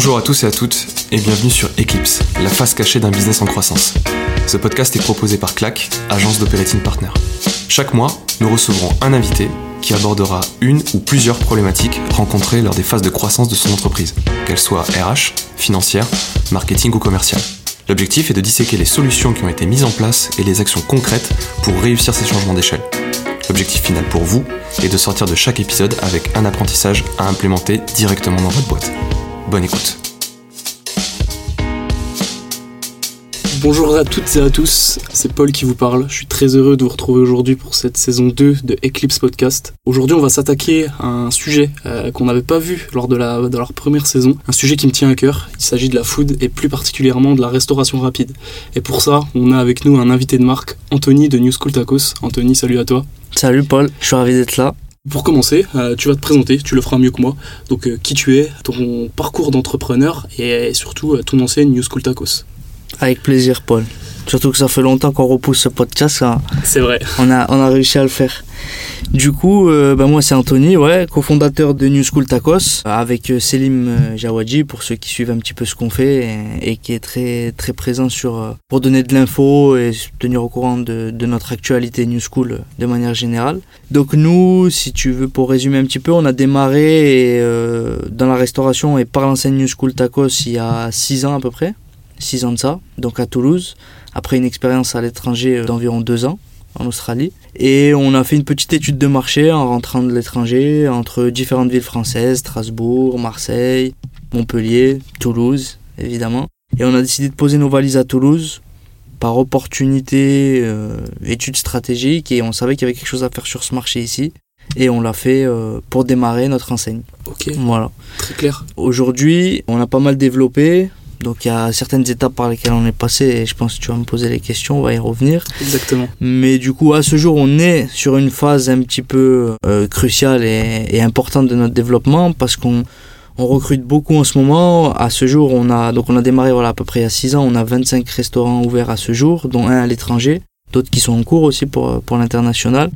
Bonjour à tous et à toutes et bienvenue sur Eclipse, la face cachée d'un business en croissance. Ce podcast est proposé par CLAC, agence d'operating partner. Chaque mois, nous recevrons un invité qui abordera une ou plusieurs problématiques rencontrées lors des phases de croissance de son entreprise, qu'elles soient RH, financière, marketing ou commerciale. L'objectif est de disséquer les solutions qui ont été mises en place et les actions concrètes pour réussir ces changements d'échelle. L'objectif final pour vous est de sortir de chaque épisode avec un apprentissage à implémenter directement dans votre boîte. Bonne écoute. Bonjour à toutes et à tous, c'est Paul qui vous parle. Je suis très heureux de vous retrouver aujourd'hui pour cette saison 2 de Eclipse Podcast. Aujourd'hui, on va s'attaquer à un sujet euh, qu'on n'avait pas vu lors de, la, de leur première saison, un sujet qui me tient à cœur. Il s'agit de la food et plus particulièrement de la restauration rapide. Et pour ça, on a avec nous un invité de marque, Anthony de New School Tacos. Anthony, salut à toi. Salut Paul, je suis ravi d'être là. Pour commencer, euh, tu vas te présenter, tu le feras mieux que moi. Donc, euh, qui tu es, ton parcours d'entrepreneur et surtout euh, ton enseigne New School Tacos. Avec plaisir Paul. Surtout que ça fait longtemps qu'on repousse ce podcast. hein. C'est vrai. On a, on a réussi à le faire. Du coup, euh, ben moi c'est Anthony, cofondateur de New School Tacos, avec euh, Selim euh, Jawadji, pour ceux qui suivent un petit peu ce qu'on fait, et, qui est très, présent sur, pour donner de l'info et tenir au courant de, notre actualité New School de manière générale. Donc nous, si tu veux, pour résumer un petit peu, on a démarré dans la restauration et par l'enseigne New School Tacos il y a 6 ans à peu près, 6 ans de ça, donc à Toulouse, après une expérience à l'étranger d'environ 2 ans en Australie. Et on a fait une petite étude de marché en rentrant de l'étranger entre différentes villes françaises, Strasbourg, Marseille, Montpellier, Toulouse, évidemment. Et on a décidé de poser nos valises à Toulouse par opportunité, euh, étude stratégique, et on savait qu'il y avait quelque chose à faire sur ce marché ici. Et on l'a fait euh, pour démarrer notre enseigne. Ok, Voilà. très clair. Aujourd'hui, on a pas mal développé. Donc il y a certaines étapes par lesquelles on est passé et je pense que tu vas me poser les questions, on va y revenir. Exactement. Mais du coup, à ce jour, on est sur une phase un petit peu euh, cruciale et, et importante de notre développement parce qu'on on recrute beaucoup en ce moment. À ce jour, on a donc on a démarré voilà à peu près il y a 6 ans. On a 25 restaurants ouverts à ce jour, dont un à l'étranger, d'autres qui sont en cours aussi pour pour l'international.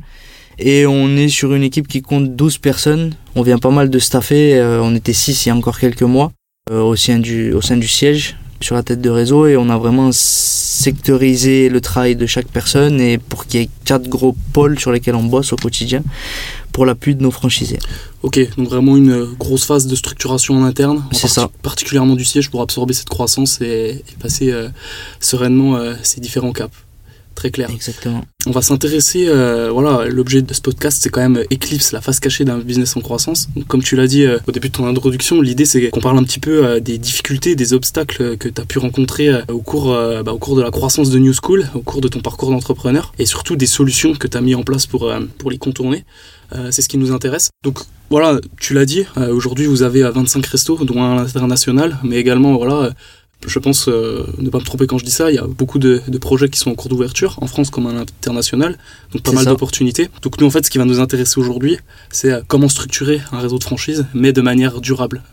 Et on est sur une équipe qui compte 12 personnes. On vient pas mal de staffer. euh, on était 6 il y a encore quelques mois au sein du au sein du siège sur la tête de réseau et on a vraiment sectorisé le travail de chaque personne et pour qu'il y ait quatre gros pôles sur lesquels on bosse au quotidien pour l'appui de nos franchisés. Ok, donc vraiment une euh, grosse phase de structuration en interne, en C'est ça. particulièrement du siège pour absorber cette croissance et, et passer euh, sereinement euh, ces différents caps. Très clair. Exactement. On va s'intéresser, euh, voilà, l'objet de ce podcast, c'est quand même Eclipse, la face cachée d'un business en croissance. Donc, comme tu l'as dit euh, au début de ton introduction, l'idée c'est qu'on parle un petit peu euh, des difficultés, des obstacles que tu as pu rencontrer euh, au, cours, euh, bah, au cours de la croissance de New School, au cours de ton parcours d'entrepreneur, et surtout des solutions que tu as mis en place pour, euh, pour les contourner. Euh, c'est ce qui nous intéresse. Donc voilà, tu l'as dit, euh, aujourd'hui vous avez euh, 25 restos, dont un à l'international, mais également, voilà, euh, je pense euh, ne pas me tromper quand je dis ça, il y a beaucoup de, de projets qui sont en cours d'ouverture, en France comme à l'international, donc pas mal d'opportunités. Donc nous en fait ce qui va nous intéresser aujourd'hui, c'est euh, comment structurer un réseau de franchise, mais de manière durable.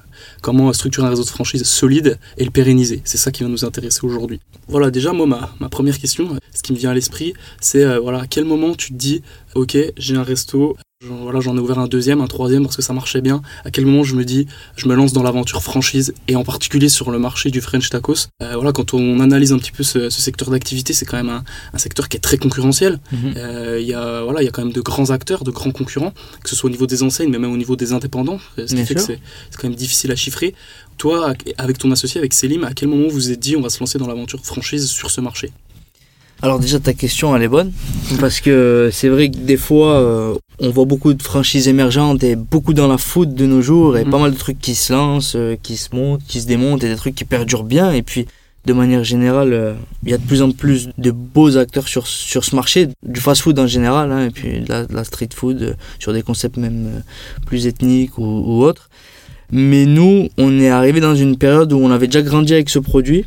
Comment euh, structurer un réseau de franchise solide et le pérenniser. C'est ça qui va nous intéresser aujourd'hui. Voilà, déjà moi ma, ma première question, ce qui me vient à l'esprit, c'est euh, voilà, à quel moment tu te dis, ok, j'ai un resto, j'en- voilà, j'en ai ouvert un deuxième, un troisième parce que ça marchait bien. À quel moment je me dis, je me lance dans l'aventure franchise et en particulier sur le marché du French tacos. Euh, voilà, quand on analyse un petit peu ce, ce secteur d'activité, c'est quand même un, un secteur qui est très concurrentiel. Mhm. Euh, Il y a voilà, il y a quand même de grands acteurs, de grands concurrents, que ce soit au niveau des enseignes, mais même au niveau des indépendants. Ce qui fait que c'est quand même difficile à chiffrer. Toi, avec ton associé, avec Selim, à quel moment vous vous êtes dit on va se lancer dans l'aventure franchise sur ce marché? Alors déjà ta question elle est bonne parce que c'est vrai que des fois euh, on voit beaucoup de franchises émergentes et beaucoup dans la foot de nos jours et Mhm. pas mal de trucs qui se lancent, euh, qui se montent, qui se démontent et des trucs qui perdurent bien et puis de manière générale euh, il y a de plus en plus de beaux acteurs sur, sur ce marché du fast food en général hein, et puis de la, de la street food sur des concepts même plus ethniques ou, ou autres. Mais nous on est arrivé dans une période où on avait déjà grandi avec ce produit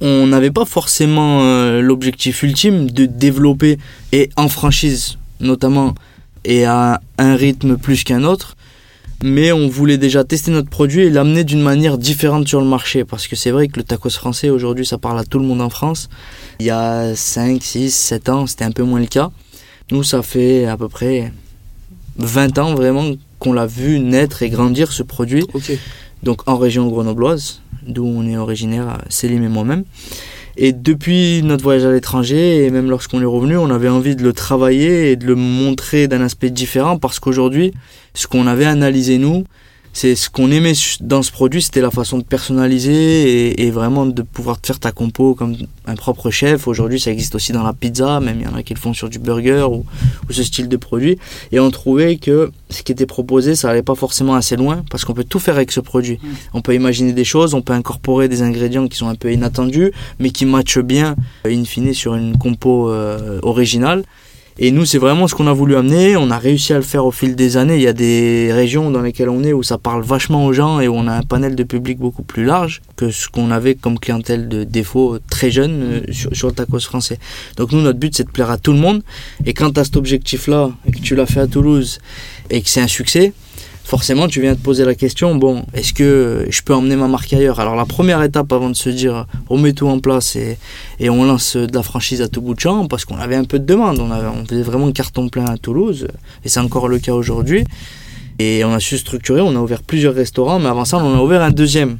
on n'avait pas forcément euh, l'objectif ultime de développer et en franchise notamment et à un rythme plus qu'un autre. Mais on voulait déjà tester notre produit et l'amener d'une manière différente sur le marché. Parce que c'est vrai que le tacos français aujourd'hui ça parle à tout le monde en France. Il y a 5, 6, 7 ans c'était un peu moins le cas. Nous ça fait à peu près 20 ans vraiment qu'on l'a vu naître et grandir ce produit. Donc en région grenobloise, d'où on est originaire, Célim et moi-même. Et depuis notre voyage à l'étranger, et même lorsqu'on est revenu, on avait envie de le travailler et de le montrer d'un aspect différent parce qu'aujourd'hui, ce qu'on avait analysé nous, c'est ce qu'on aimait dans ce produit, c'était la façon de personnaliser et, vraiment de pouvoir te faire ta compo comme un propre chef. Aujourd'hui, ça existe aussi dans la pizza, même il y en a qui le font sur du burger ou, ce style de produit. Et on trouvait que ce qui était proposé, ça allait pas forcément assez loin parce qu'on peut tout faire avec ce produit. Mm. On peut imaginer des choses, on peut incorporer des ingrédients qui sont un peu inattendus, mais qui matchent bien, in fine, sur une compo euh, originale. Et nous, c'est vraiment ce qu'on a voulu amener. On a réussi à le faire au fil des années. Il y a des régions dans lesquelles on est où ça parle vachement aux gens et où on a un panel de public beaucoup plus large que ce qu'on avait comme clientèle de défaut très jeune euh, sur, sur, le tacos français. Donc nous, notre but, c'est de plaire à tout le monde. Et quand tu as cet objectif-là et que tu l'as fait à Toulouse et que c'est un succès, forcément tu viens te poser la question bon est-ce que je peux emmener ma marque ailleurs? Alors la première étape avant de se dire on met tout en place et, on lance de la franchise à tout bout de champ parce qu'on avait un peu de demande. On, on faisait vraiment carton plein à Toulouse et c'est encore le cas aujourd'hui. Et on a su structurer on a ouvert plusieurs restaurants mais avant ça on a ouvert un deuxième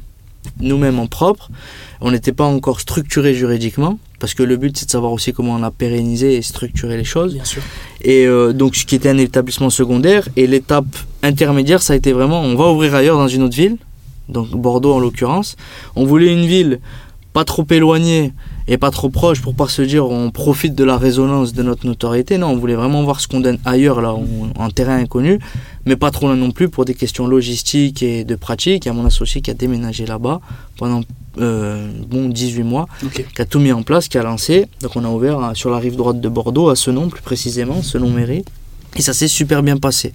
nous-mêmes en propre on n'était pas encore structuré juridiquement, parce que le but c'est de savoir aussi comment on a pérennisé et structuré les choses. Bien sûr. Et euh, donc ce qui était un établissement secondaire, et l'étape intermédiaire, ça a été vraiment, on va ouvrir ailleurs dans une autre ville, donc Bordeaux en l'occurrence. On voulait une ville pas trop éloignée et pas trop proche pour pas se dire on profite de la résonance de notre notoriété. Non, on voulait vraiment voir ce qu'on donne ailleurs, là, en terrain inconnu, mais pas trop loin non plus pour des questions logistiques et de pratique. Il y a mon associé qui a déménagé là-bas pendant euh, bon 18 mois, qui a tout mis en place, qui a lancé. Donc on a ouvert sur la rive droite de Bordeaux, à ce nom plus précisément, ce nom mairie, et ça s'est super bien passé.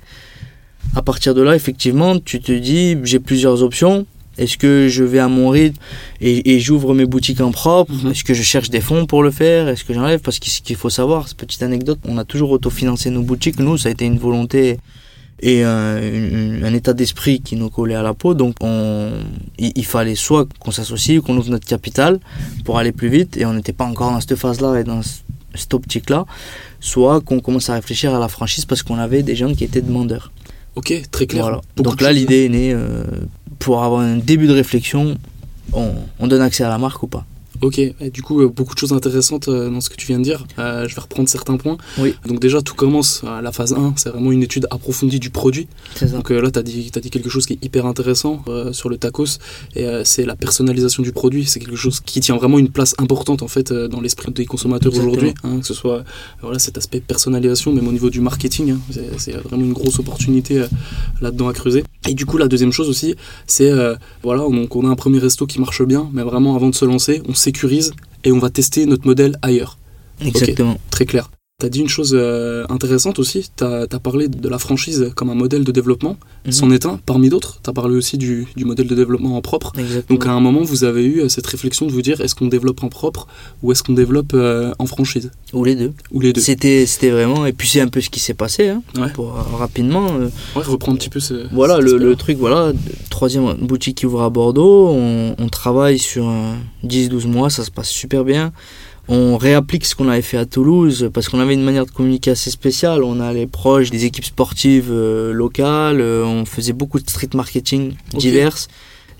À partir de là, effectivement, tu te dis j'ai plusieurs options est-ce que je vais à mon rythme et, j'ouvre mes boutiques en propre mhm. Est-ce que je cherche des fonds pour le faire Est-ce que j'enlève Parce que ce qu'il faut savoir, petite anecdote, on a toujours autofinancé nos boutiques. Nous, ça a été une volonté et un, état d'esprit qui nous collait à la peau. Donc on, il, fallait soit qu'on s'associe, qu'on ouvre notre capital pour aller plus vite, et on n'était pas encore dans cette phase-là et dans cette optique-là, soit qu'on commence à réfléchir à la franchise parce qu'on avait des gens qui étaient demandeurs. Ok, très clair. Donc là, l'idée est née euh, pour avoir un début de réflexion, on, donne accès à la marque ou pas. Ok, du coup, euh, beaucoup de choses intéressantes euh, dans ce que tu viens de dire. Euh, je vais reprendre certains points. Oui. Donc déjà, tout commence à la phase 1, c'est vraiment une étude approfondie du produit. Donc là, tu as, dit, as dit quelque chose qui est hyper intéressant sur le tacos, et c'est la personnalisation du produit. C'est quelque chose qui tient vraiment une place importante en fait dans l'esprit des consommateurs aujourd'hui, hein, que ce soit voilà, cet aspect personnalisation, même au niveau du marketing. Hein. c'est vraiment une grosse opportunité là-dedans à creuser. Et du coup, la deuxième chose aussi, c'est voilà, donc on a un premier resto qui marche bien, mais vraiment avant de se lancer, on sécurise et on va tester notre modèle ailleurs. Exactement. très clair. Tu as dit une chose euh, intéressante aussi, tu as, parlé de la franchise comme un modèle de développement, mhm. c'en est un parmi d'autres, tu as parlé aussi du, modèle de développement en propre. Donc à un moment, vous avez eu euh, cette réflexion de vous dire est-ce qu'on développe en propre ou est-ce qu'on développe euh, en franchise? Ou les deux. Ou les deux. C'était, vraiment, et puis c'est un peu ce qui s'est passé, hein, pour, rapidement. ouais, reprendre un petit peu ce... Voilà, le, truc, voilà, troisième boutique qui ouvre à Bordeaux, on, on travaille sur 10-12 mois, ça se passe super bien on réapplique ce qu'on avait fait à Toulouse parce qu'on avait une manière de communiquer assez spéciale. On allait proche des équipes sportives euh, locales, euh, on faisait beaucoup de street marketing diverses.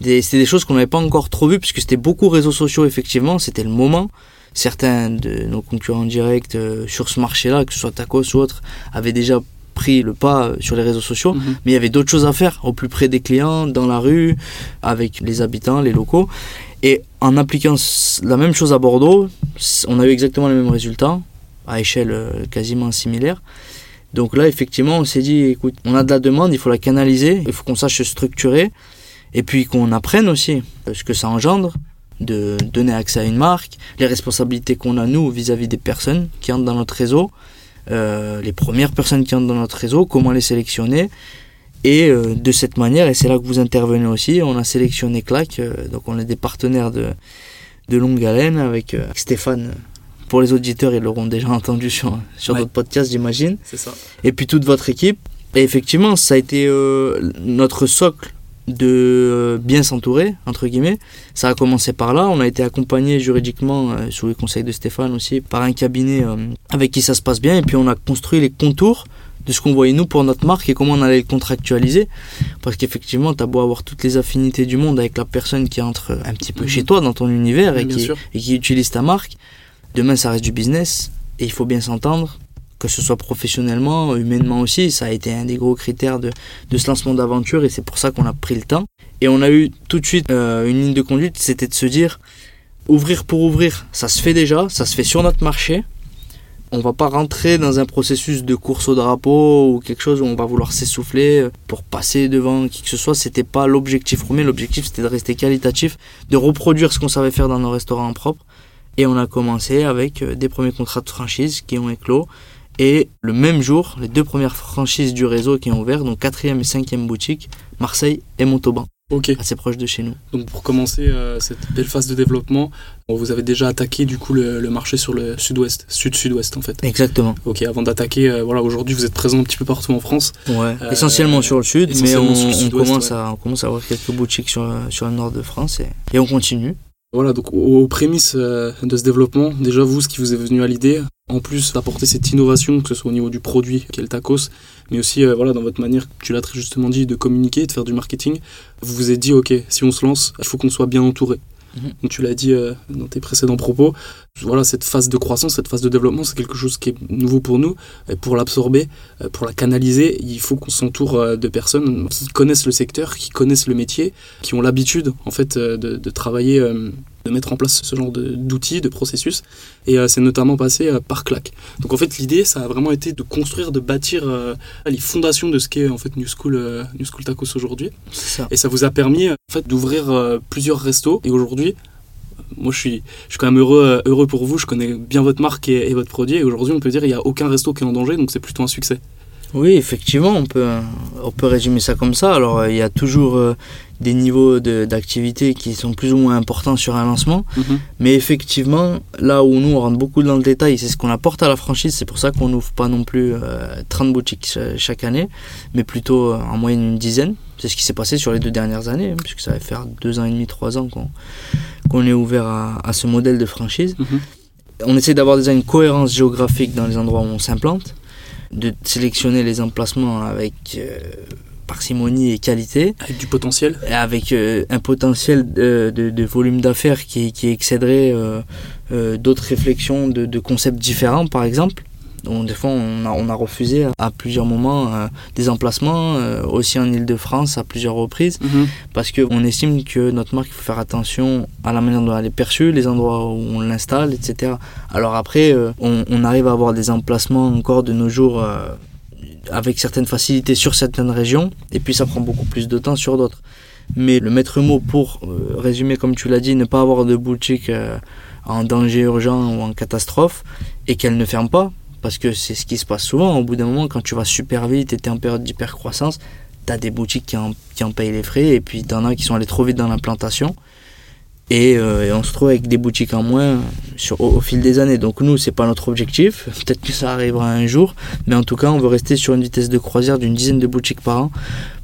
C'était des choses qu'on n'avait pas encore trop vues puisque c'était beaucoup réseaux sociaux effectivement, c'était le moment. Certains de nos concurrents directs euh, sur ce marché-là, que ce soit Tacos ou autre, avaient déjà pris le pas sur les réseaux sociaux, mhm. mais il y avait d'autres choses à faire au plus près des clients, dans la rue, avec les habitants, les locaux. Et en appliquant la même chose à Bordeaux, on a eu exactement les mêmes résultats, à échelle euh, quasiment similaire. Donc là, effectivement, on s'est dit, écoute, on a de la demande, il faut la canaliser, il faut qu'on sache se structurer, et puis qu'on apprenne aussi ce que ça engendre, de donner accès à une marque, les responsabilités qu'on a, nous, vis-à-vis des personnes qui entrent dans notre réseau, euh, les premières personnes qui entrent dans notre réseau, comment les sélectionner, et euh, de cette manière, et c'est là que vous intervenez aussi, on a sélectionné Clac, euh, donc on est des partenaires de, de longue haleine avec, euh, Stéphane. Pour les auditeurs, ils l'auront déjà entendu sur, sur notre podcast, j'imagine. C'est ça. Et puis toute votre équipe. Et effectivement, ça a été notre socle de bien s'entourer, entre guillemets. Ça a commencé par là. On a été accompagné juridiquement, sous les conseils de Stéphane aussi, par un cabinet avec qui ça se passe bien. Et puis on a construit les contours de ce qu'on voyait nous pour notre marque et comment on allait le contractualiser. Parce qu'effectivement, tu as beau avoir toutes les affinités du monde avec la personne qui entre un petit peu Mhm. chez toi, dans ton univers, et qui, sûr. et qui utilise ta marque. Demain, ça reste du business et il faut bien s'entendre, que ce soit professionnellement, humainement aussi. Ça a été un des gros critères de, de ce lancement d'aventure et c'est pour ça qu'on a pris le temps. Et on a eu tout de suite euh, une ligne de conduite, c'était de se dire ouvrir pour ouvrir, ça se fait déjà, ça se fait sur notre marché. On va pas rentrer dans un processus de course au drapeau ou quelque chose où on va vouloir s'essouffler pour passer devant qui que ce soit. C'était pas l'objectif premier. L'objectif c'était de rester qualitatif, de reproduire ce qu'on savait faire dans nos restaurants propres. Et on a commencé avec euh, des premiers contrats de franchise qui ont éclos. Et le même jour, les deux premières franchises du réseau qui ont ouvert, donc quatrième et cinquième boutique, Marseille et Montauban, Ok. assez proche de chez nous. Donc pour commencer euh, cette belle phase de développement, bon, vous avez déjà attaqué du coup le, le marché sur le sud-ouest, sud-sud-ouest en fait. Exactement. Ok, avant d'attaquer, euh, voilà, aujourd'hui vous êtes présent un petit peu partout en France. Ouais. Euh, essentiellement sur le sud, mais on, le on commence ouais. à, on commence à avoir quelques boutiques sur, sur le nord de France et, et on continue. Voilà, donc aux, prémices euh, de ce développement, déjà vous, ce qui vous est venu à l'idée, en plus d'apporter cette innovation, que ce soit au niveau du produit qui est le tacos, mais aussi euh, voilà dans votre manière, tu l'as très justement dit, de communiquer, de faire du marketing, vous vous êtes dit ok, si on se lance, il faut qu'on soit bien entouré. Mhm. Donc tu l'as dit euh, dans tes précédents propos, voilà cette phase de croissance, cette phase de développement, c'est quelque chose qui est nouveau pour nous. Et pour l'absorber, euh, pour la canaliser, il faut qu'on s'entoure euh, de personnes qui connaissent le secteur, qui connaissent le métier, qui ont l'habitude en fait de, travailler, de mettre en place ce genre de- d'outils, de processus. Et euh, c'est notamment passé euh, par Clac. Donc en fait l'idée, ça a vraiment été de construire, de bâtir euh, les fondations de ce qu'est en fait New School, New School Tacos aujourd'hui. Et ça vous a permis en fait d'ouvrir plusieurs restos. Et aujourd'hui, moi je suis, je suis quand même heureux, heureux pour vous. Je connais bien votre marque et, et votre produit. Et aujourd'hui, on peut dire qu'il n'y a aucun resto qui est en danger, donc c'est plutôt un succès. Oui, effectivement, on peut, on peut résumer ça comme ça. Alors, euh, il y a toujours euh, des niveaux de- d'activité qui sont plus ou moins importants sur un lancement. Mais effectivement, là où nous on rentre beaucoup dans le détail, c'est ce qu'on apporte à la franchise. C'est pour ça qu'on n'ouvre pas non plus euh, 30 boutiques cha- chaque année, mais plutôt euh, en moyenne une dizaine. C'est ce qui s'est passé sur les deux dernières années, hein, puisque ça va faire deux ans et demi, trois ans qu'on qu'on est ouvert à, à ce modèle de franchise. Mhm. On essaie d'avoir déjà une cohérence géographique dans les endroits où on s'implante, de sélectionner les emplacements avec euh, parcimonie et qualité Avec du potentiel. et avec euh, un potentiel de, de- de volume d'affaires qui, qui excéderait euh, euh, d'autres réflexions de, de concepts différents, par exemple. Donc, des fois, on a, on a refusé à, plusieurs moments euh, des emplacements, euh, aussi en Ile-de-France à plusieurs reprises, parce qu'on estime que notre marque, il faut faire attention à la manière dont elle est perçue, les endroits où on l'installe, etc. Alors après, euh, on, on arrive à avoir des emplacements encore de nos jours avec certaines facilités sur certaines régions, et puis ça prend beaucoup plus de temps sur d'autres. Mais le maître mot pour résumer, comme tu l'as dit, ne pas avoir de boutique en danger urgent ou en catastrophe, et qu'elle ne ferme pas, parce que c'est ce qui se passe souvent. Au bout d'un moment, quand tu vas super vite et tu es en période d'hypercroissance, tu as des boutiques qui en, payent les frais, et puis tu en as qui sont allés trop vite dans l'implantation. Et, euh, on se trouve avec des boutiques en moins au, au fil des années. Donc nous, c'est pas notre objectif. Peut-être que ça arrivera un jour. Mais en tout cas, on veut rester sur une vitesse de croisière d'une dizaine de boutiques par an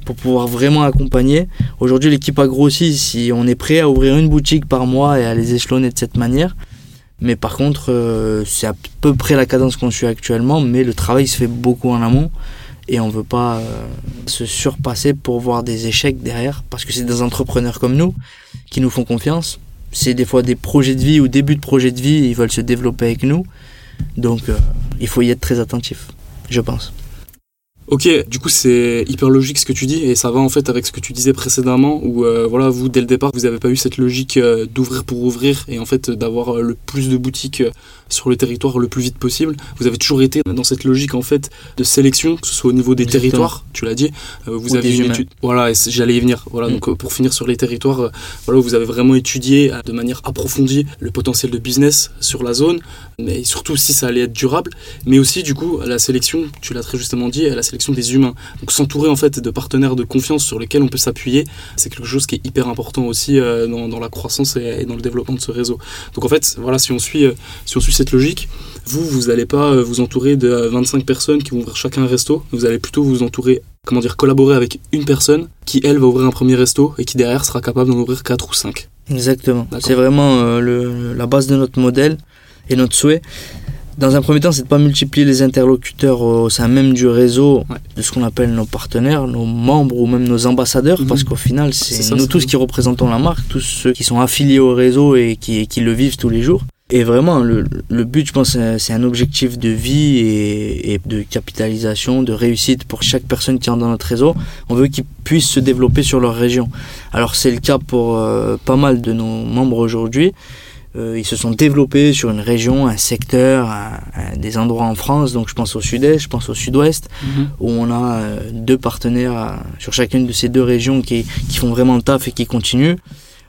pour pouvoir vraiment accompagner. Aujourd'hui, l'équipe a grossi. Si on est prêt à ouvrir une boutique par mois et à les échelonner de cette manière. Mais par contre, euh, c'est à peu près la cadence qu'on suit actuellement. Mais le travail se fait beaucoup en amont. Et on veut pas euh, se surpasser pour voir des échecs derrière. Parce que c'est des entrepreneurs comme nous qui nous font confiance. C'est des fois des projets de vie ou début de projets de vie. Ils veulent se développer avec nous. Donc, euh, il faut y être très attentif, je pense. Ok, du coup c'est hyper logique ce que tu dis et ça va en fait avec ce que tu disais précédemment où euh, voilà vous dès le départ vous n'avez pas eu cette logique euh, d'ouvrir pour ouvrir et en fait d'avoir euh, le plus de boutiques sur le territoire le plus vite possible. Vous avez toujours été dans cette logique en fait de sélection que ce soit au niveau des Exactement. territoires, tu l'as dit. Vous Ou avez une étude. Voilà, j'allais y venir. Voilà, Mm. donc pour finir sur les territoires, voilà vous avez vraiment étudié de manière approfondie le potentiel de business sur la zone, mais surtout si ça allait être durable, mais aussi du coup la sélection, tu l'as très justement dit, la sélection des humains. Donc s'entourer en fait de partenaires de confiance sur lesquels on peut s'appuyer, c'est quelque chose qui est hyper important aussi euh, dans, dans la croissance et, et dans le développement de ce réseau. Donc en fait, voilà, si on suit, euh, si on suit cette logique, vous, vous n'allez pas euh, vous entourer de euh, 25 personnes qui vont ouvrir chacun un resto, vous allez plutôt vous entourer, comment dire, collaborer avec une personne qui, elle, va ouvrir un premier resto et qui derrière sera capable d'en ouvrir 4 ou 5. Exactement. C'est vraiment euh, le, la base de notre modèle et notre souhait. Dans un premier temps, c'est de pas multiplier les interlocuteurs au sein même du réseau Ouais. de ce qu'on appelle nos partenaires, nos membres ou même nos ambassadeurs, Mhm. parce qu'au final, C'est c'est nous tous qui représentons la marque, tous ceux qui sont affiliés au réseau et qui, qui le vivent tous les jours. Et vraiment, le, le but, je pense, c'est- c'est un objectif de vie et, et de capitalisation, de réussite pour chaque personne qui entre dans notre réseau. On veut qu'ils puissent se développer sur leur région. Alors c'est le cas pour euh, pas mal de nos membres aujourd'hui. Euh, ils se sont développés sur une région, un secteur, un- un- des endroits en France. Donc je pense au sud-est, je pense au sud-ouest, où on a euh, deux partenaires euh, sur chacune de ces deux régions qui, qui font vraiment le taf et qui continuent.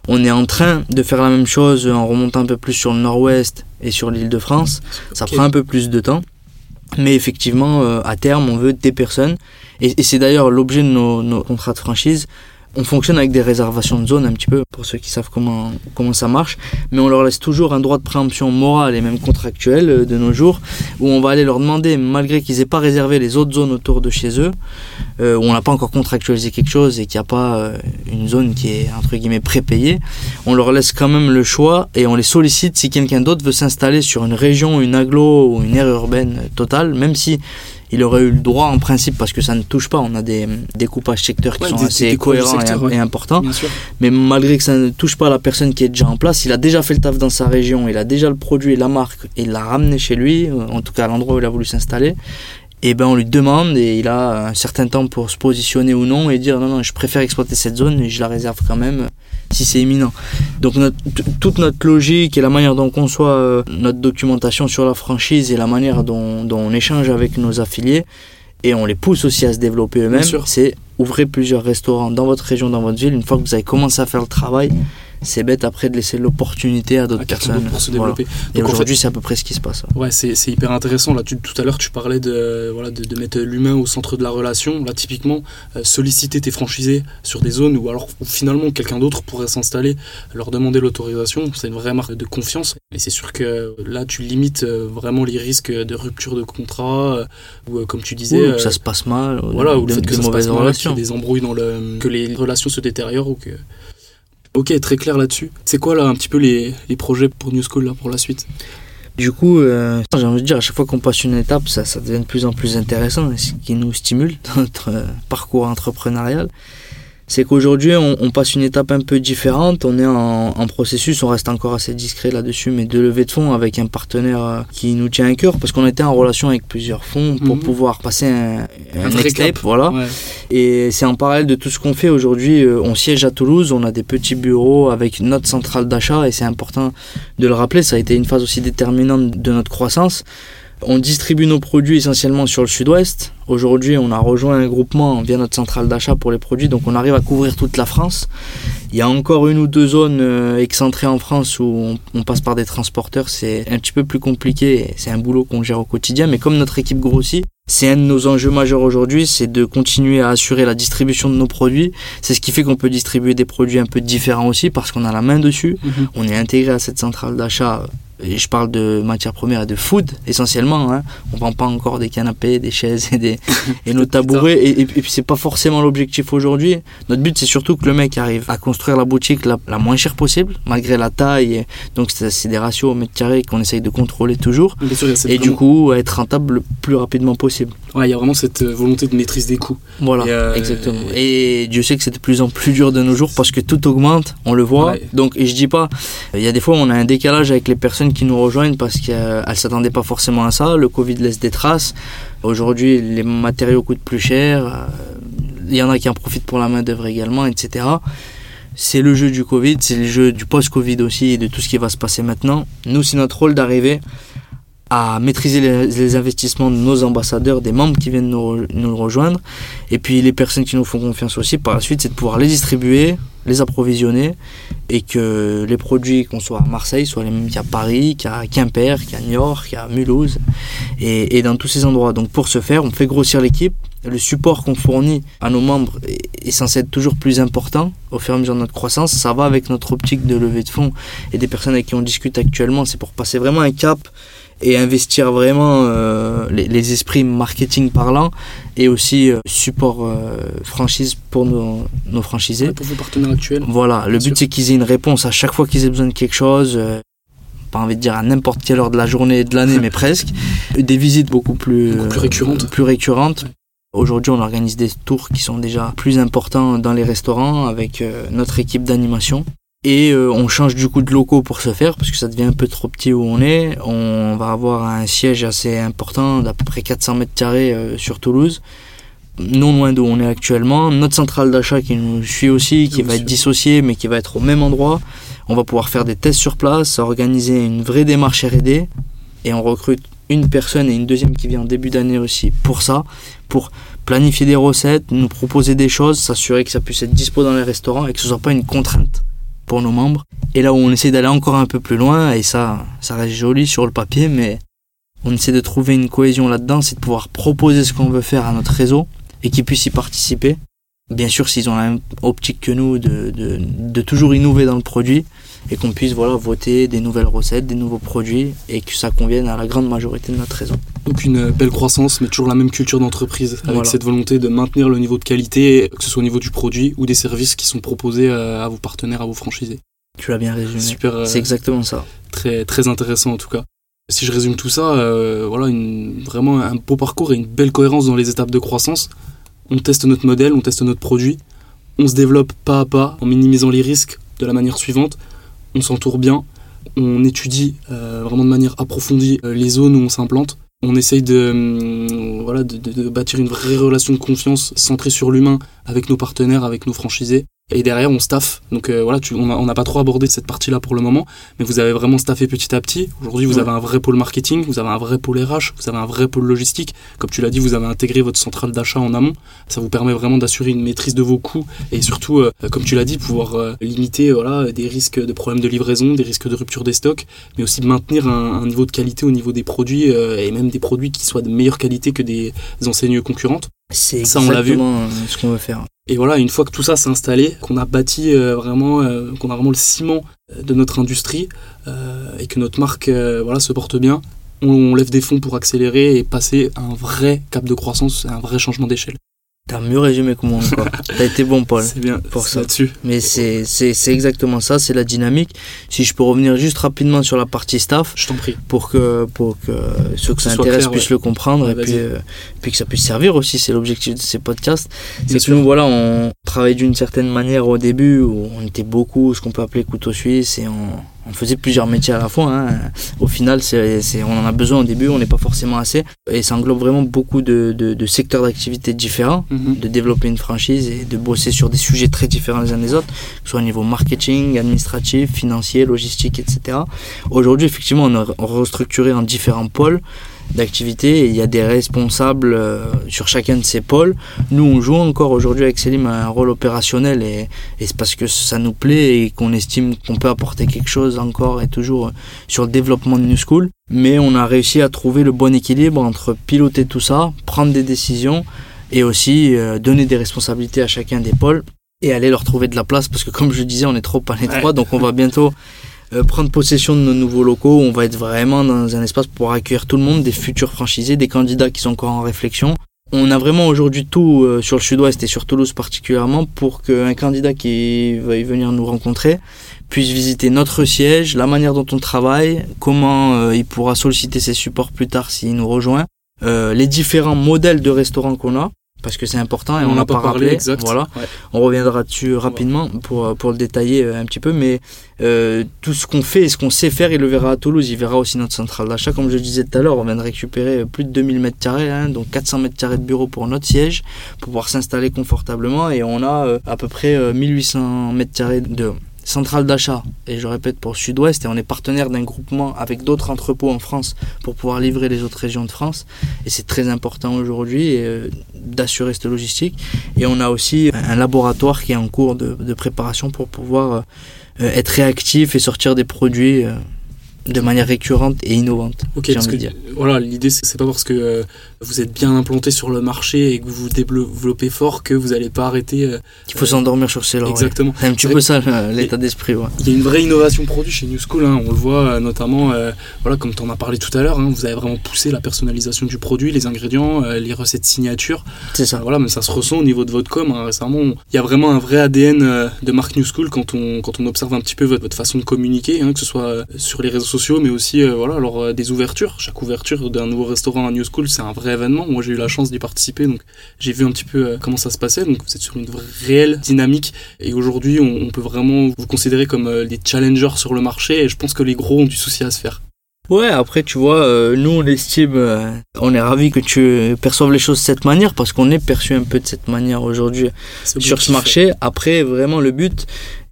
On est en train de faire la même chose en remontant un peu plus sur le nord-ouest et sur l'île de France. Ça prend un peu plus de temps. Mais effectivement, euh, à terme, on veut des personnes. Et, et c'est d'ailleurs l'objet de nos, nos contrats de franchise. On fonctionne avec des réservations de zone un petit peu, pour ceux qui savent comment, comment ça marche. Mais on leur laisse toujours un droit de préemption morale et même contractuel euh, de nos jours, où on va aller leur demander, malgré qu'ils aient pas réservé les autres zones autour de chez eux, euh, où on n'a pas encore contractualisé quelque chose et qu'il n'y a pas euh, une zone qui est entre guillemets prépayée, on leur laisse quand même le choix et on les sollicite si quelqu'un d'autre veut s'installer sur une région, une aglo ou une aire urbaine totale, même si il aurait eu le droit en principe parce que ça ne touche pas. On a des découpages secteurs qui Ouais, sont des- assez cohérents et- secteurs, ouais. et, importants. Mais malgré que ça ne touche pas la personne qui est déjà en place, il a déjà fait le taf dans sa région, il a déjà le produit et la marque, et il l'a ramené chez lui, euh, en tout cas à l'endroit où il a voulu s'installer. Et ben on lui demande et il a un certain temps pour se positionner ou non et dire non non je préfère exploiter cette zone et je la réserve quand même euh, si c'est imminent. Donc notre- toute notre logique et la manière dont on conçoit euh, notre documentation sur la franchise et la manière dont, dont on échange avec nos affiliés et on les pousse aussi à se développer eux-mêmes, c'est ouvrir plusieurs restaurants dans votre région, dans votre ville. Une fois que vous avez commencé à faire le travail, c'est bête après de laisser l'opportunité à d'autres personnes. pour se Voilà. développer. Et Donc, en aujourd'hui, c'est à peu près ce qui se passe. Ouais, c'est c'est hyper intéressant. Là, tu- tout à l'heure, tu parlais de, voilà, de, de mettre l'humain au centre de la relation. Là, typiquement, euh, solliciter tes franchisés sur des zones où alors où finalement quelqu'un d'autre pourrait s'installer, leur demander l'autorisation, c'est une vraie marque de confiance. Et c'est sûr que là, tu limites euh, vraiment les risques de rupture de contrat, euh, ou euh, comme tu disais, Ou euh, que ça se passe mal, ou voilà, ou le fait que ça se passe mal, qu'il y ait des embrouilles dans le, que les relations se détériorent ou que. Ok, très clair là-dessus. C'est quoi là un petit peu les, projets pour New School là pour la suite? Du coup, euh, j'ai envie de dire, à chaque fois qu'on passe une étape, ça, ça devient de plus en plus intéressant, ce qui nous stimule dans notre euh, parcours entrepreneurial. C'est qu'aujourd'hui, on, on passe une étape un peu différente. On est en, en processus, on reste encore assez discret là-dessus, mais de levée de fonds avec un partenaire euh, qui nous tient à cœur, parce qu'on était en relation avec plusieurs fonds pour Mhm. pouvoir passer un, un next step, voilà. Ouais. Et c'est en parallèle de tout ce qu'on fait aujourd'hui. euh, On siège à Toulouse, on a des petits bureaux avec notre centrale d'achat et c'est important de le rappeler. Ça a été une phase aussi déterminante de notre croissance. On distribue nos produits essentiellement sur le sud-ouest. Aujourd'hui, on a rejoint un groupement via notre centrale d'achat pour les produits, donc on arrive à couvrir toute la France. Il y a encore une ou deux zones euh, excentrées en France où on, on passe par des transporteurs, c'est un petit peu plus compliqué, c'est un boulot qu'on gère au quotidien, mais comme notre équipe grossit, c'est un de nos enjeux majeurs aujourd'hui, c'est de continuer à assurer la distribution de nos produits. C'est ce qui fait qu'on peut distribuer des produits un peu différents aussi parce qu'on a la main dessus. Mhm. On est intégré à cette centrale d'achat. Je parle de matières premières et de food essentiellement. Hein. On vend pas encore des canapés, des chaises et, des, et nos tabourets. Et, et, et puis c'est pas forcément l'objectif aujourd'hui. Notre but c'est surtout que le mec arrive à construire la boutique la, la moins chère possible, malgré la taille. Donc c'est des ratios au mètre carré qu'on essaye de contrôler toujours. Sûr, Et du coup être rentable le plus rapidement possible. ouais, il y a vraiment cette euh, volonté de maîtrise des coûts. Voilà, euh, exactement. Et Dieu sait que c'est de plus en plus dur de nos jours parce que tout augmente, on le voit. Ouais. Donc, et je dis pas, il y a des fois on a un décalage avec les personnes qui nous rejoignent parce qu'elles s'attendaient pas forcément à ça. Le Covid laisse des traces. Aujourd'hui, les matériaux coûtent plus cher. euh, Il y en a qui en profitent pour la main d'œuvre également, etc. C'est le jeu du Covid, c'est le jeu du post-Covid aussi et de tout ce qui va se passer maintenant. Nous, c'est notre rôle d'arriver à maîtriser les, investissements de nos ambassadeurs, des membres qui viennent nous, nous rejoindre, et puis les personnes qui nous font confiance aussi par la suite, c'est de pouvoir les distribuer, les approvisionner, et que les produits qu'on soit à Marseille soient les mêmes qu'à Paris, qu'à Quimper, qu'à Niort, qu'à Mulhouse, et, et dans tous ces endroits. Donc pour ce faire, on fait grossir l'équipe. Le support qu'on fournit à nos membres est, censé être toujours plus important au fur et à mesure de notre croissance. Ça va avec notre optique de levée de fonds et des personnes avec qui on discute actuellement. C'est pour passer vraiment un cap et investir vraiment euh, les, les esprits marketing parlant et aussi euh, support euh, franchise pour nos, nos franchisés. Ouais, pour vos partenaires actuels. Voilà, le but c'est qu'ils aient une réponse à chaque fois qu'ils aient besoin de quelque chose. pas envie de dire à n'importe quelle heure de la journée et de l'année, mais presque. Des visites beaucoup plus, Beaucoup plus récurrentes. plus récurrentes. Aujourd'hui, on organise des tours qui sont déjà plus importants dans les restaurants avec notre équipe d'animation. Et euh, on change du coup de locaux pour ce faire parce que ça devient un peu trop petit où on est. On va avoir un siège assez important d'à peu près 400 mètres carrés euh, sur Toulouse, non loin d'où on est actuellement. Notre centrale d'achat qui nous suit aussi, qui va être dissociée mais qui va être au même endroit. On va pouvoir faire des tests sur place, organiser une vraie démarche R&D et on recrute une personne et une deuxième qui vient en début d'année aussi pour ça, pour planifier des recettes, nous proposer des choses, s'assurer que ça puisse être dispo dans les restaurants et que ce soit pas une contrainte pour nos membres. Et là où on essaie d'aller encore un peu plus loin, et ça, ça reste joli sur le papier, mais on essaie de trouver une cohésion là-dedans, c'est de pouvoir proposer ce qu'on veut faire à notre réseau et qu'ils puissent y participer. Bien sûr, s'ils ont la même optique que nous, de, de, de toujours innover dans le produit et qu'on puisse voilà, voter des nouvelles recettes, des nouveaux produits et que ça convienne à la grande majorité de notre réseau. Donc une belle croissance, mais toujours la même culture d'entreprise, avec Voilà. cette volonté de maintenir le niveau de qualité, que ce soit au niveau du produit ou des services qui sont proposés euh, à vos partenaires, à vos franchisés. Tu l'as bien résumé. Super, euh, C'est exactement ça. très très intéressant en tout cas. Si je résume tout ça, euh, voilà, une, vraiment un beau parcours et une belle cohérence dans les étapes de croissance. On teste notre modèle, on teste notre produit, on se développe pas à pas en minimisant les risques de la manière suivante. On s'entoure bien, on étudie euh, vraiment de manière approfondie euh, les zones où on s'implante. On essaye de, hum, voilà, de, bâtir une vraie relation de confiance centrée sur l'humain avec nos partenaires, avec nos franchisés. Et derrière, on staff. Donc euh, voilà, tu, on n'a pas trop abordé cette partie-là pour le moment, mais vous avez vraiment staffé petit à petit. Aujourd'hui, vous Ouais. avez un vrai pôle marketing, vous avez un vrai pôle RH, vous avez un vrai pôle logistique. Comme tu l'as dit, vous avez intégré votre centrale d'achat en amont. Ça vous permet vraiment d'assurer une maîtrise de vos coûts et surtout, euh, comme tu l'as dit, pouvoir euh, limiter voilà, des risques de problèmes de livraison, des risques de rupture des stocks, mais aussi maintenir un, un niveau de qualité au niveau des produits euh, et même des produits qui soient de meilleure qualité que des enseignes concurrentes. C'est Ça, on l'a vu. euh, ce qu'on veut faire. Et voilà, une fois que tout ça s'est installé, qu'on a bâti euh, vraiment, euh, qu'on a vraiment le ciment euh, de notre industrie et que notre marque voilà, se porte bien, on, lève des fonds pour accélérer et passer un vrai cap de croissance, un vrai changement d'échelle. T'as mieux résumé que moi encore. T'as été bon, Paul. C'est bien, pour ça. là-dessus. Mais c'est c'est- c'est exactement ça, c'est la dynamique. Si je peux revenir juste rapidement sur la partie staff, Je t'en prie. pour que, pour que ceux que ce ça intéresse clair, puissent ouais. le comprendre Ouais, et puis, euh, puis que ça puisse servir aussi, c'est l'objectif de ces podcasts. Bien C'est que sûr. nous, voilà, on travaillait d'une certaine manière au début où on était beaucoup ce qu'on peut appeler couteau suisse et on, on faisait plusieurs métiers à la fois. hein. Au final, c'est on en a besoin au début, on n'est pas forcément assez. Et ça englobe vraiment beaucoup de, de, de secteurs d'activité différents Mhm. de développer une franchise et de bosser sur des sujets très différents les uns des autres, que ce soit au niveau marketing, administratif, financier, logistique, etc. Aujourd'hui, effectivement, on a restructuré en différents pôles d'activité et il y a des responsables euh, sur chacun de ces pôles. Nous, on joue encore aujourd'hui avec Selim un rôle opérationnel et, et c'est parce que ça nous plaît et qu'on estime qu'on peut apporter quelque chose encore et toujours euh, sur le développement de New School. Mais on a réussi à trouver le bon équilibre entre piloter tout ça, prendre des décisions et aussi euh, donner des responsabilités à chacun des pôles et aller leur trouver de la place parce que comme je disais on est trop à l'étroit Ouais. donc on va bientôt euh, prendre possession de nos nouveaux locaux on va être vraiment dans un espace pour accueillir tout le monde des futurs franchisés des candidats qui sont encore en réflexion. On a vraiment aujourd'hui tout euh, sur le sud-ouest et sur Toulouse particulièrement pour qu'un candidat qui veuille venir nous rencontrer puisse visiter notre siège, la manière dont on travaille, comment euh, il pourra solliciter ses supports plus tard s'il nous rejoint, euh, les différents modèles de restaurants qu'on a, parce que c'est important et on n'a pas rappelé. exact. Voilà, Ouais. on reviendra dessus rapidement pour, pour le détailler euh, un petit peu, mais euh, tout ce qu'on fait et ce qu'on sait faire, il le verra à Toulouse, il verra aussi notre centrale d'achat. Comme je le disais tout à l'heure, on vient de récupérer plus de 2000 mètres carrés, hein, donc 400 mètres carrés de bureau pour notre siège, pour pouvoir s'installer confortablement, et on a euh, à peu près euh, 1800 mètres carrés de centrale d'achat, et je répète pour Sud-Ouest, et on est partenaire d'un groupement avec d'autres entrepôts en France pour pouvoir livrer les autres régions de France, et c'est très important aujourd'hui euh, d'assurer cette logistique. Et on a aussi un laboratoire qui est en cours de, préparation pour pouvoir euh, être réactif et sortir des produits euh, de manière récurrente et innovante. Ok, parce que dire. voilà, l'idée c'est pas parce que euh, vous êtes bien implanté sur le marché et que vous vous développez fort que vous n'allez pas arrêter. euh, Il faut s'endormir sur ses lauriers. exactement. C'est un petit peu ça l'état d'esprit. Ouais. Il y a une vraie innovation produit chez New School, hein. on le voit euh, notamment, euh, voilà, comme tu en as parlé tout à l'heure, hein, vous avez vraiment poussé la personnalisation du produit, les ingrédients, les recettes signature. C'est ça. Voilà, mais ça se ressent au niveau de votre com. hein. Récemment, il y a vraiment un vrai ADN de marque New School quand on, quand on observe un petit peu votre, votre façon de communiquer, que ce soit sur les réseaux sociaux, mais aussi euh, voilà, alors, euh, des ouvertures. Chaque ouverture d'un nouveau restaurant à New School, c'est un vrai événement. Moi, j'ai eu la chance d'y participer, donc j'ai vu un petit peu euh, comment ça se passait. Donc, vous êtes sur une vraie, réelle dynamique. Et aujourd'hui, on, on peut vraiment vous considérer comme des challengers sur le marché. Et je pense que les gros ont du souci à se faire. Ouais, après, tu vois, euh, nous, on estime, euh, on est ravis que tu perçoives les choses de cette manière parce qu'on est perçu un peu de cette manière aujourd'hui sur ce marché. Après, vraiment, le but,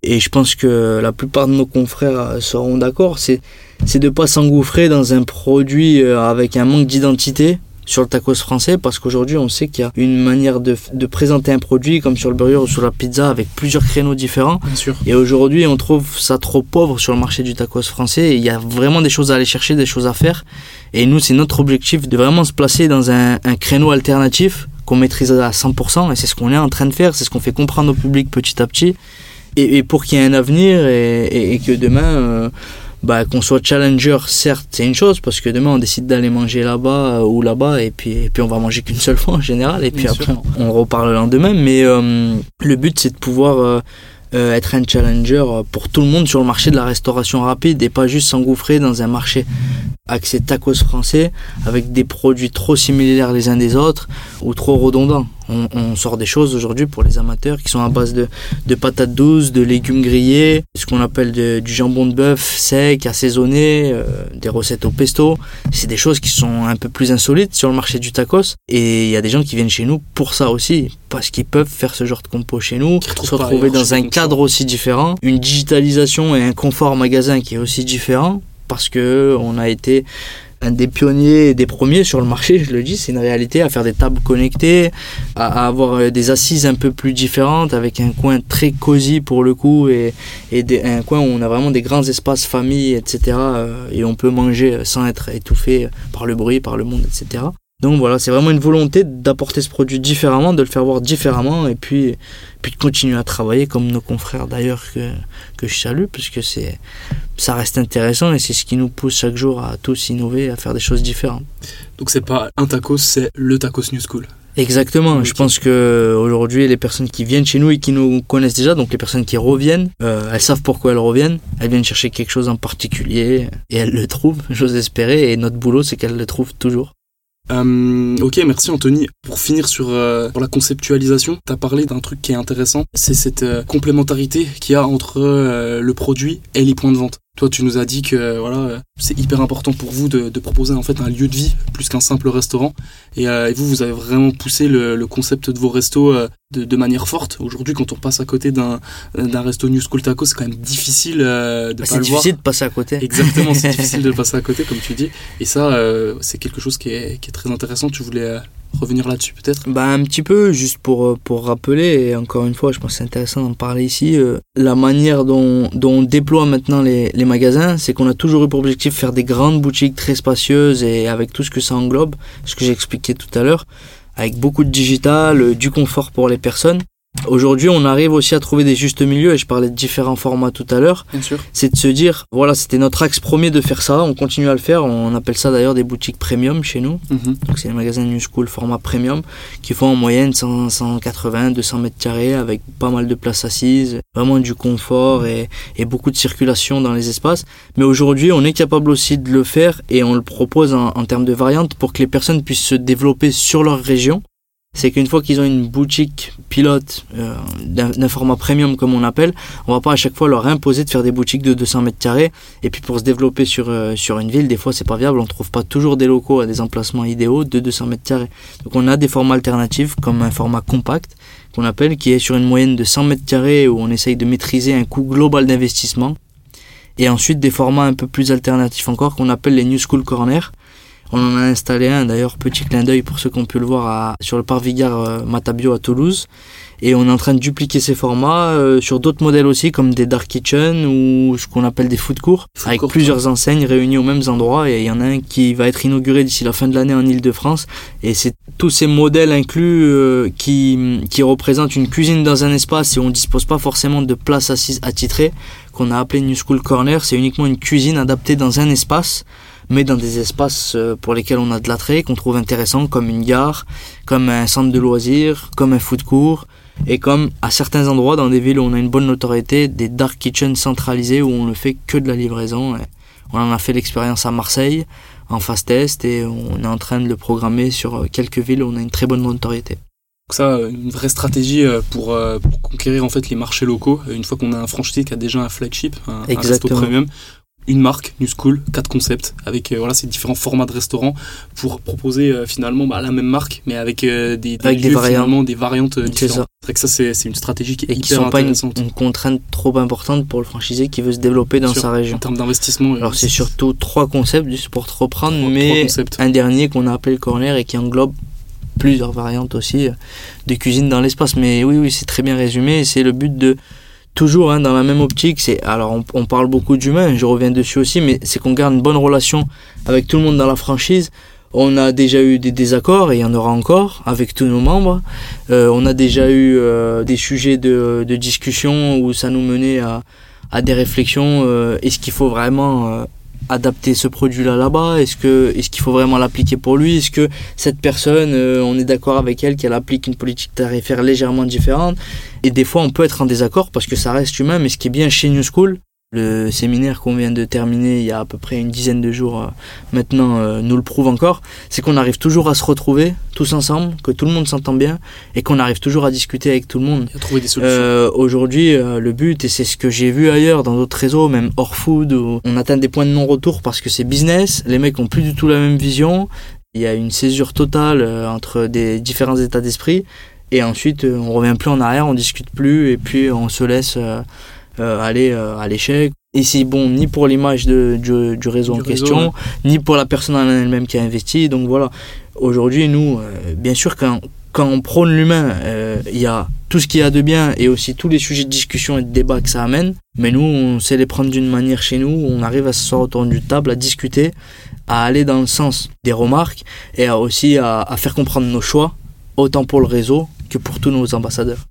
et je pense que la plupart de nos confrères seront d'accord, c'est, c'est de pas s'engouffrer dans un produit euh, avec un manque d'identité sur le tacos français parce qu'aujourd'hui on sait qu'il y a une manière de, de présenter un produit comme sur le burger ou sur la pizza avec plusieurs créneaux différents Bien sûr. et aujourd'hui, on trouve ça trop pauvre sur le marché du tacos français. Et il y a vraiment des choses à aller chercher, des choses à faire. Et nous, c'est notre objectif de vraiment se placer dans un, un créneau alternatif qu'on maîtrise à 100%. Et c'est ce qu'on est en train de faire, c'est ce qu'on fait comprendre au public petit à petit. Et, et pour qu'il y ait un avenir et, et- et que demain, euh, bah, qu'on soit challenger, certes, c'est une chose, parce que demain, on décide d'aller manger là-bas euh, ou là-bas, et puis, et puis on va manger qu'une seule fois en général, et puis Bien après, sûr. on reparle le lendemain. Mais euh, le but, c'est de pouvoir euh, être un challenger pour tout le monde sur le marché de la restauration rapide et pas juste s'engouffrer dans un marché axé tacos français avec des produits trop similaires les uns des autres ou trop redondants. On, on sort des choses aujourd'hui pour les amateurs qui sont à base de, de patates douces, de légumes grillés, ce qu'on appelle de- du jambon de bœuf sec, assaisonné, euh, des recettes au pesto. C'est des choses qui sont un peu plus insolites sur le marché du tacos. Et il y a des gens qui viennent chez nous pour ça aussi, parce qu'ils peuvent faire ce genre de compo chez nous, se retrouver dans un cadre aussi différent, une digitalisation et un confort magasin qui est aussi différent, parce que on a été un des pionniers des premiers sur le marché, je le dis, c'est une réalité, à faire des tables connectées, à, avoir euh, des assises un peu plus différentes, avec un coin très cosy pour le coup, et, et des- un coin où on a vraiment des grands espaces famille, etc. euh, Et on peut manger sans être étouffé par le bruit, par le monde, etc. Donc voilà, c'est vraiment une volonté d'apporter ce produit différemment, de le faire voir différemment, et puis, puis de continuer à travailler comme nos confrères d'ailleurs que, que je salue, puisque c'est, ça reste intéressant et c'est ce qui nous pousse chaque jour à tous innover, à faire des choses différentes. Donc c'est pas un tacos, c'est le tacos New School. Exactement. Je pense que aujourd'hui, les personnes qui viennent chez nous et qui nous connaissent déjà, donc les personnes qui reviennent, euh, elles savent pourquoi elles reviennent. Elles viennent chercher quelque chose en particulier et elles le trouvent. J'ose espérer. Et notre boulot, c'est qu'elles le trouvent toujours. Euh, ok, merci Anthony. Pour finir sur, euh, sur la conceptualisation, tu as parlé d'un truc qui est intéressant, c'est cette euh, complémentarité qu'il y a entre euh, le produit et les points de vente. Toi, tu nous as dit que voilà, c'est hyper important pour vous de, de proposer en fait un lieu de vie plus qu'un simple restaurant. Et, euh, et vous, vous avez vraiment poussé le, le concept de vos restos euh, de, de manière forte. Aujourd'hui, quand on passe à côté d'un d'un resto New School Taco, c'est quand même difficile euh, de Bah, pas c'est le voir. difficile de passer à côté. Exactement, c'est difficile de passer à côté, comme tu dis. Et ça, euh, c'est quelque chose qui est, qui est très intéressant. Tu voulais euh, revenir là-dessus, peut-être? Bah un petit peu, juste pour, euh, pour rappeler, et encore une fois, je pense que c'est intéressant d'en parler ici, euh, la manière dont, dont on déploie maintenant les, les magasins, c'est qu'on a toujours eu pour objectif de faire des grandes boutiques très spacieuses et avec tout ce que ça englobe, ce que j'expliquais tout à l'heure, avec beaucoup de digital, euh, du confort pour les personnes. Aujourd'hui, on arrive aussi à trouver des justes milieux, et je parlais de différents formats tout à l'heure, Bien sûr. c'est de se dire, voilà, c'était notre axe premier de faire ça, on continue à le faire, on appelle ça d'ailleurs des boutiques premium chez nous. Mhm. Donc c'est les magasins New School format premium qui font en moyenne 100, 180, 200 mètres carrés avec pas mal de places assises, vraiment du confort et, et beaucoup de circulation dans les espaces. Mais aujourd'hui, on est capable aussi de le faire et on le propose en, en termes de variantes pour que les personnes puissent se développer sur leur région. C'est qu'une fois qu'ils ont une boutique pilote euh, d'un format premium comme on appelle, on va pas à chaque fois leur imposer de faire des boutiques de 200 mètres carrés. Et puis pour se développer sur, euh, sur une ville, des fois c'est pas viable, on trouve pas toujours des locaux à des emplacements idéaux de 200 mètres carrés. Donc on a des formats alternatifs comme un format compact qu'on appelle qui est sur une moyenne de 100 mètres carrés où on essaye de maîtriser un coût global d'investissement. Et ensuite des formats un peu plus alternatifs encore qu'on appelle les New School Corner. On en a installé un d'ailleurs, petit clin d'œil pour ceux qui ont pu le voir à- sur le Parvigard euh, Matabio à Toulouse. Et on est en train de dupliquer ces formats euh, sur d'autres modèles aussi, comme des dark kitchen ou ce qu'on appelle des food courts, Food avec court, plusieurs enseignes réunies aux mêmes endroits. Et il y en a un qui va être inauguré d'ici la fin de l'année en Ile-de-France. Et c'est tous ces modèles inclus euh, qui, qui représentent une cuisine dans un espace et on dispose pas forcément de place assise attitrée, qu'on a appelé New School Corner. C'est uniquement une cuisine adaptée dans un espace mais dans des espaces euh, pour lesquels on a de l'attrait, qu'on trouve intéressant, comme une gare, comme un centre de loisirs, comme un food court, et comme à certains endroits dans des villes où on a une bonne notoriété, des dark kitchens centralisés où on ne fait que de la livraison. On en a fait l'expérience à Marseille en phase test et on est en train de le programmer sur quelques villes où on a une très bonne notoriété. Donc ça, une vraie stratégie pour, pour, conquérir en fait les marchés locaux. Une fois qu'on a un franchisé qui a déjà un flagship, un, un resto premium, une marque, New School, quatre concepts, avec euh, voilà, ces différents formats de restaurants pour proposer euh, finalement bah, la même marque, mais avec euh, des, des, des, variantes. des variantes différentes. C'est vrai que ça, c'est une stratégie qui est Et hyper qui sont pas une, contrainte trop importante pour le franchisé qui veut se développer dans sa région. En termes d'investissement. Alors c'est surtout trois concepts juste pour te reprendre, Trois- mais trois un dernier qu'on a appelé le corner et qui englobe plusieurs variantes aussi de cuisine dans l'espace. Mais oui, oui, c'est très bien résumé. et C'est le but de toujours hein, dans la même optique. C'est alors on, on parle beaucoup d'humain, je reviens dessus aussi, mais c'est qu'on garde une bonne relation avec tout le monde dans la franchise. On a déjà eu des désaccords et il y en aura encore avec tous nos membres. Euh, on a déjà eu euh, des sujets de, de discussion où ça nous menait à, à des réflexions. euh, est-ce qu'il faut vraiment euh, adapter ce produit-là là-bas? Est-ce que est-ce qu'il faut vraiment l'appliquer pour lui? Est-ce que cette personne, euh, on est d'accord avec elle qu'elle applique une politique tarifaire légèrement différente? Et des fois, on peut être en désaccord parce que ça reste humain. Mais ce qui est bien chez New School, le séminaire qu'on vient de terminer il y a à peu près une dizaine de jours euh, maintenant euh, nous le prouve encore, c'est qu'on arrive toujours à se retrouver tous ensemble, que tout le monde s'entend bien et qu'on arrive toujours à discuter avec tout le monde. Et à trouver des solutions. Euh, Aujourd'hui, le but, et c'est ce que j'ai vu ailleurs dans d'autres réseaux, même hors food, où on atteint des points de non-retour parce que c'est business, les mecs ont plus du tout la même vision, il y a une césure totale entre des différents états d'esprit, et ensuite on revient plus en arrière, on discute plus, et puis on se laisse aller euh, à l'échec. Et c'est bon ni pour l'image de- du, du réseau Du en réseau, question, ni pour la personne en elle-même qui a investi. Donc voilà, aujourd'hui, nous, euh, bien sûr, quand, quand on prône l'humain, euh, il y a tout ce qu'il y a de bien et aussi tous les sujets de discussion et de débat que ça amène. Mais nous, on sait les prendre d'une manière chez nous, on arrive à s'asseoir autour d'une table, à discuter, à aller dans le sens des remarques et à aussi à, à faire comprendre nos choix, autant pour le réseau que pour tous nos ambassadeurs.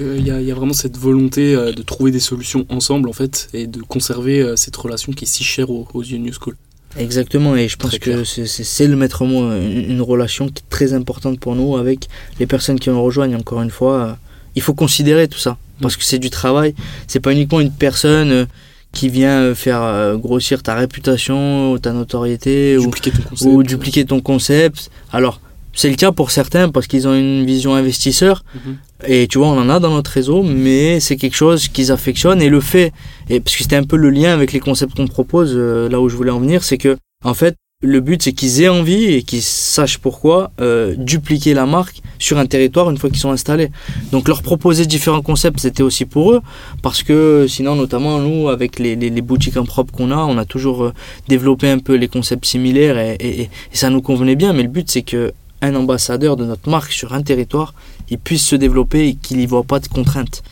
Euh, il y, a- il y a vraiment cette volonté euh, de trouver des solutions ensemble en fait et de conserver euh, cette relation qui est si chère aux, aux New School. Exactement, et je pense que c'est- le maître mot, une, une relation qui est très importante pour nous avec les personnes qui nous rejoignent. Encore une fois, euh, il faut considérer tout ça parce que c'est du travail. C'est pas uniquement une personne euh, qui vient euh, faire euh, grossir ta réputation, ou ta notoriété, ou, Dupliquer ton concept. ou dupliquer ton concept. Alors, c'est le cas pour certains parce qu'ils ont une vision investisseur. Mhm. Et tu vois, on en a dans notre réseau, mais c'est quelque chose qu'ils affectionnent. Et le fait, et parce que c'était un peu le lien avec les concepts qu'on propose, euh, là où je voulais en venir, c'est que, en fait, le but, c'est qu'ils aient envie et qu'ils sachent pourquoi euh, dupliquer la marque sur un territoire une fois qu'ils sont installés. Donc, leur proposer différents concepts, c'était aussi pour eux, parce que sinon, notamment, nous, avec les, les, les boutiques en propre qu'on a, on a toujours euh, développé un peu les concepts similaires et, et, et ça nous convenait bien. Mais le but, c'est que un ambassadeur de notre marque sur un territoire, il puisse se développer et qu'il n'y voit pas de contraintes.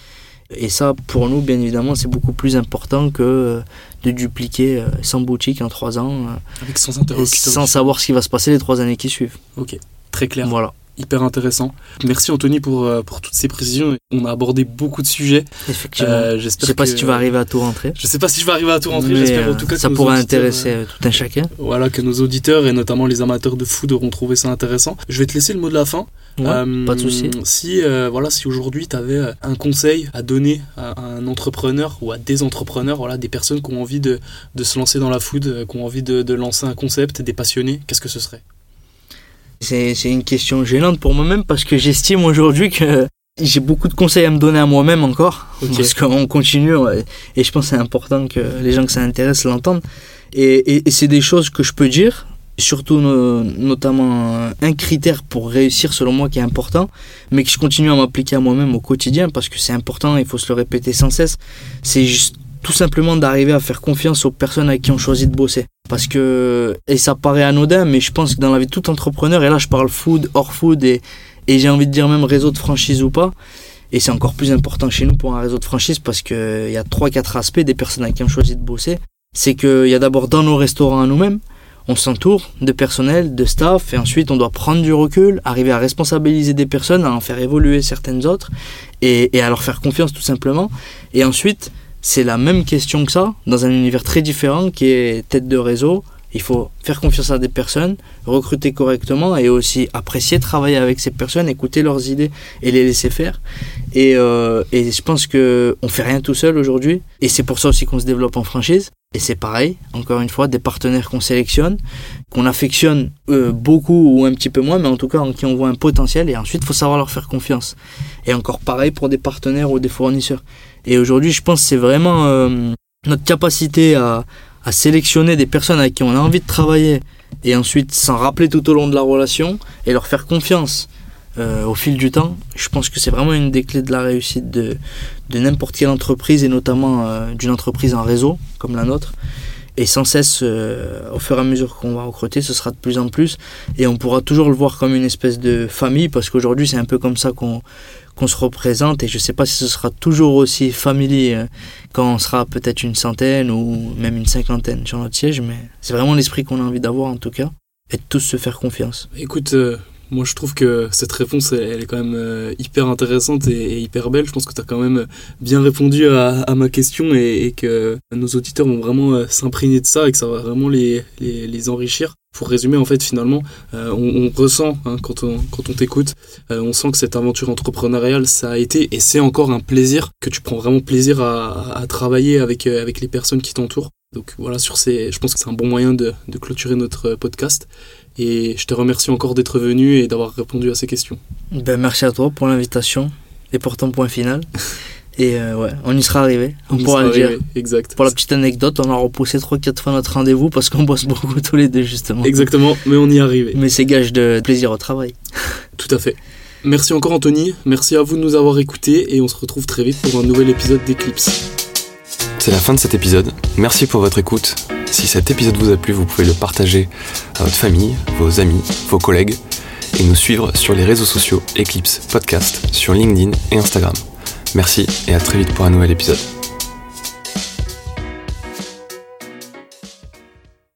Et ça, pour nous, bien évidemment, c'est beaucoup plus important que euh, de dupliquer euh, 100 boutiques en 3 ans, euh, Avec sans interlocuteur. sans savoir ce qui va se passer les 3 années qui suivent. Ok, très clair. Voilà, Hyper intéressant. Merci Anthony pour, euh, pour toutes ces précisions. On a abordé beaucoup de sujets. effectivement. Euh, je sais pas que- si tu vas arriver à tout rentrer. Je sais pas si je vais arriver à tout rentrer. mais, J'espère en euh, tout cas que ça pourrait auditeurs, intéresser euh, tout un chacun. Voilà, que nos auditeurs et notamment les amateurs de food auront trouvé ça intéressant. Je vais te laisser le mot de la fin. Ouais, Euh, pas de souci. Si, voilà, si aujourd'hui tu avais un conseil à donner à un entrepreneur ou à des entrepreneurs, voilà, des personnes qui ont envie de, de se lancer dans la food, qui ont envie de, de lancer un concept, des passionnés, qu'est-ce que ce serait? C'est une question gênante pour moi-même parce que j'estime aujourd'hui que j'ai beaucoup de conseils à me donner à moi-même encore. Parce qu'on continue et je pense que c'est important que les gens que ça intéresse l'entendent. Et, et- et c'est des choses que je peux dire, surtout no- notamment un critère pour réussir selon moi qui est important, mais que je continue à m'appliquer à moi-même au quotidien parce que c'est important, il faut se le répéter sans cesse. C'est juste tout simplement d'arriver à faire confiance aux personnes avec qui on choisit de bosser. Parce que, et ça paraît anodin, mais je pense que dans la vie de tout entrepreneur, et là je parle food, hors food, et, j'ai envie de dire même réseau de franchise ou pas, et c'est encore plus important chez nous pour un réseau de franchise parce qu'il y a 3-4 aspects des personnes avec qui on choisit de bosser. C'est qu'il y a d'abord dans nos restaurants à nous-mêmes, on s'entoure de personnel, de staff, et ensuite on doit prendre du recul, arriver à responsabiliser des personnes, à en faire évoluer certaines autres, et à leur faire confiance tout simplement. Et ensuite, c'est la même question que ça, dans un univers très différent qui est tête de réseau. Il faut faire confiance à des personnes, recruter correctement et aussi apprécier travailler avec ces personnes, écouter leurs idées et les laisser faire. Et, euh, et je pense que on fait rien tout seul aujourd'hui. Et c'est pour ça aussi qu'on se développe en franchise. Et c'est pareil, encore une fois, des partenaires qu'on sélectionne, qu'on affectionne euh, beaucoup ou un petit peu moins, mais en tout cas en qui on voit un potentiel, et ensuite il faut savoir leur faire confiance. Et encore pareil pour des partenaires ou des fournisseurs. Et aujourd'hui, je pense que c'est vraiment euh, notre capacité à, à sélectionner des personnes avec qui on a envie de travailler, et ensuite s'en rappeler tout au long de la relation, et leur faire confiance. Euh, au fil du temps, je pense que c'est vraiment une des clés de la réussite de, de n'importe quelle entreprise et notamment euh, d'une entreprise en réseau comme la nôtre. Et sans cesse, euh, au fur et à mesure qu'on va recruter, ce sera de plus en plus. Et on pourra toujours le voir comme une espèce de famille parce qu'aujourd'hui, c'est un peu comme ça qu'on qu'on se représente. Et je ne sais pas si ce sera toujours aussi familier quand on sera peut-être une centaine ou même une cinquantaine sur notre siège. Mais c'est vraiment l'esprit qu'on a envie d'avoir en tout cas. Et de tous se faire confiance. Écoute, moi, je trouve que cette réponse, elle, est quand même euh, hyper intéressante et, hyper belle. Je pense que tu as quand même bien répondu à, ma question et, que nos auditeurs vont vraiment euh, s'imprégner de ça et que ça va vraiment les, enrichir. Pour résumer, en fait, finalement, euh, on, ressent hein, quand on, quand on t'écoute, on sent que cette aventure entrepreneuriale, ça a été et c'est encore un plaisir, que tu prends vraiment plaisir à, à travailler avec, avec les personnes qui t'entourent. Donc voilà, sur ces, je pense que c'est un bon moyen de, de clôturer notre podcast. Et je te remercie encore d'être venu et d'avoir répondu à ces questions. Ben, merci à toi pour l'invitation et pour ton point final. Et euh, ouais, on y sera arrivé. On, pourra le dire. Exact. Pour la petite anecdote, on a repoussé 3-4 fois notre rendez-vous parce qu'on bosse beaucoup tous les deux, justement. Exactement, mais on y est arrivé. Mais c'est gage de plaisir au travail. Tout à fait. Merci encore, Anthony. Merci à vous de nous avoir écoutés et on se retrouve très vite pour un nouvel épisode d'Eclipse. C'est la fin de cet épisode. Merci pour votre écoute. Si cet épisode vous a plu, vous pouvez le partager à votre famille, vos amis, vos collègues et nous suivre sur les réseaux sociaux Eclipse Podcast sur LinkedIn et Instagram. Merci et à très vite pour un nouvel épisode.